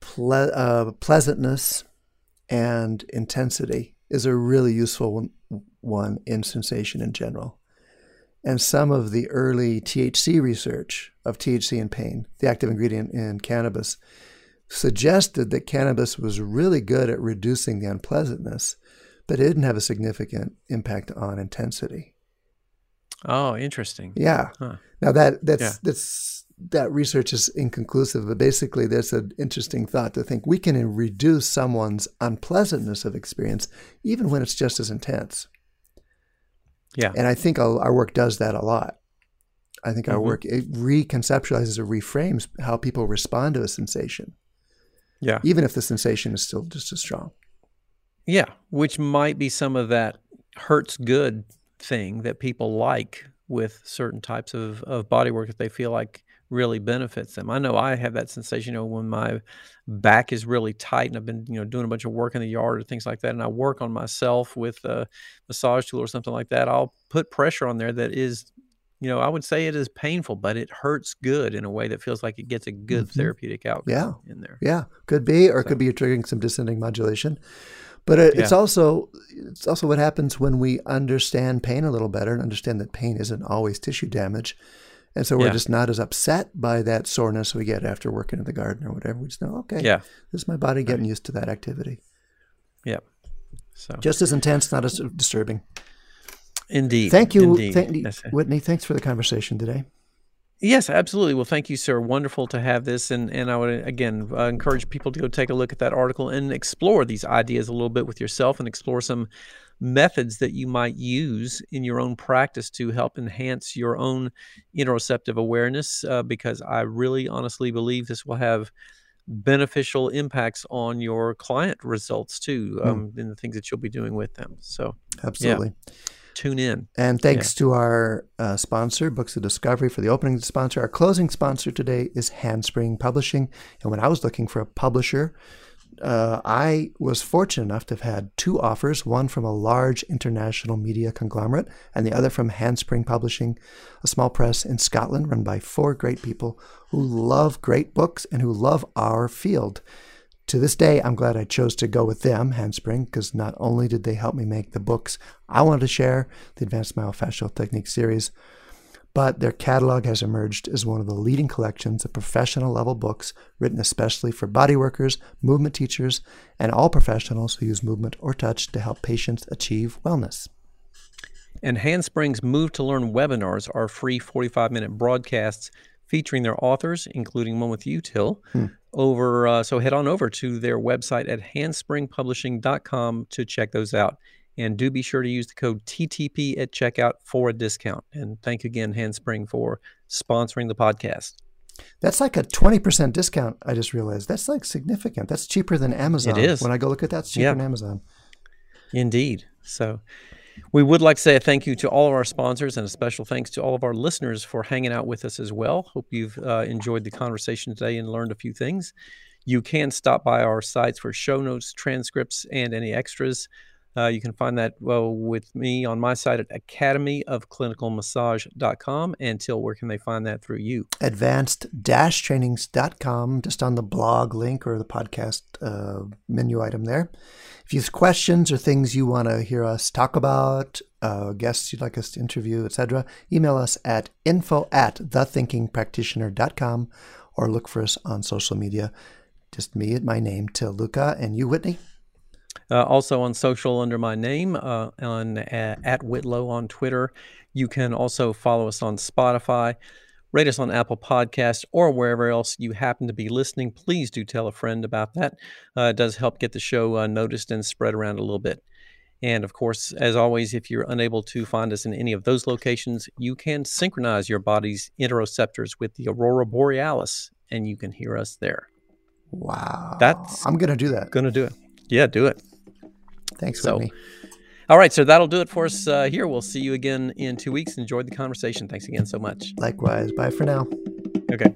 Speaker 2: ple- uh, pleasantness and intensity is a really useful one, one in sensation in general. And some of the early THC research of THC and pain, the active ingredient in cannabis, suggested that cannabis was really good at reducing the unpleasantness, but it didn't have a significant impact on intensity.
Speaker 1: Oh, interesting.
Speaker 2: Yeah. Huh. Now that that's yeah. that's that research is inconclusive, but basically there's an interesting thought to think we can reduce someone's unpleasantness of experience even when it's just as intense.
Speaker 1: Yeah.
Speaker 2: And I think our work does that a lot. I think our mm-hmm. work it reconceptualizes or reframes how people respond to a sensation.
Speaker 1: Yeah.
Speaker 2: Even if the sensation is still just as strong.
Speaker 1: Yeah, which might be some of that hurts good thing that people like with certain types of, of body work that they feel like really benefits them. I know I have that sensation, you know, when my back is really tight and I've been, you know, doing a bunch of work in the yard or things like that, and I work on myself with a massage tool or something like that, I'll put pressure on there that is you know, I would say it is painful, but it hurts good in a way that feels like it gets a good mm-hmm. therapeutic outcome
Speaker 2: yeah.
Speaker 1: in there.
Speaker 2: Yeah, could be, or so. it could be triggering some descending modulation. But it, yeah. it's also it's also what happens when we understand pain a little better and understand that pain isn't always tissue damage, and so we're yeah. just not as upset by that soreness we get after working in the garden or whatever. We just know, okay,
Speaker 1: yeah,
Speaker 2: this is my body getting right. used to that activity.
Speaker 1: Yep. So
Speaker 2: just as intense, not as disturbing.
Speaker 1: Indeed.
Speaker 2: Thank you,
Speaker 1: Indeed.
Speaker 2: thank. Whitney. Thanks for the conversation today.
Speaker 1: Yes, absolutely. Well, thank you, sir. Wonderful to have this, and and I would again uh, encourage people to go take a look at that article and explore these ideas a little bit with yourself, and explore some methods that you might use in your own practice to help enhance your own interoceptive awareness. Uh, because I really, honestly believe this will have beneficial impacts on your client results too,
Speaker 2: Hmm.
Speaker 1: um, in the things that you'll be doing with them. So
Speaker 2: Absolutely.
Speaker 1: Tune in.
Speaker 2: And thanks to our uh, sponsor, Books of Discovery, for the opening sponsor. Our closing sponsor today is Handspring Publishing. And when I was looking for a publisher, uh, I was fortunate enough to have had two offers one from a large international media conglomerate, and the other from Handspring Publishing, a small press in Scotland run by four great people who love great books and who love our field. To this day, I'm glad I chose to go with them, Handspring, because not only did they help me make the books I wanted to share, the Advanced Myofascial Technique series, but their catalog has emerged as one of the leading collections of professional level books written especially for body workers, movement teachers, and all professionals who use movement or touch to help patients achieve wellness.
Speaker 1: And Handspring's Move to Learn webinars are free 45 minute broadcasts featuring their authors, including one with you, Til. Over, uh, so head on over to their website at handspringpublishing.com to check those out. And do be sure to use the code TTP at checkout for a discount. And thank you again, Handspring, for sponsoring the podcast.
Speaker 2: That's like a 20% discount, I just realized. That's like significant. That's cheaper than Amazon.
Speaker 1: is.
Speaker 2: When I go look at that, it's cheaper
Speaker 1: Yeah.
Speaker 2: than Amazon.
Speaker 1: Indeed. So we would like to say a thank you to all of our sponsors and a special thanks to all of our listeners for hanging out with us as well. Hope you've uh, enjoyed the conversation today and learned a few things. You can stop by our sites for show notes, transcripts, and any extras. Uh, you can find that well with me on my site at academyofclinicalmassage.com. And Til, where can they find that through you?
Speaker 2: advanced-trainings.com, just on the blog link or the podcast uh, menu item there. If you have questions or things you want to hear us talk about, uh, guests you'd like us to interview, etc., email us at info at thethinkingpractitioner.com or look for us on social media. Just me at my name, Til Luchau, and you, Whitney.
Speaker 1: Uh, also on social under my name, uh, on uh, at Whitlow on Twitter. You can also follow us on Spotify, rate us on Apple Podcasts, or wherever else you happen to be listening. Please do tell a friend about that. Uh, it does help get the show uh, noticed and spread around a little bit. And of course, as always, if you're unable to find us in any of those locations, you can synchronize your body's interoceptors with the aurora borealis, and you can hear us there.
Speaker 2: Wow.
Speaker 1: That's
Speaker 2: I'm going to do that.
Speaker 1: Gonna do it. Yeah, do it.
Speaker 2: Thanks,
Speaker 1: So-
Speaker 2: Whitney.
Speaker 1: All right, so that'll do it for us uh, here. We'll see you again in two weeks. Enjoyed the conversation. Thanks again so much.
Speaker 2: Likewise. Bye for now.
Speaker 1: Okay.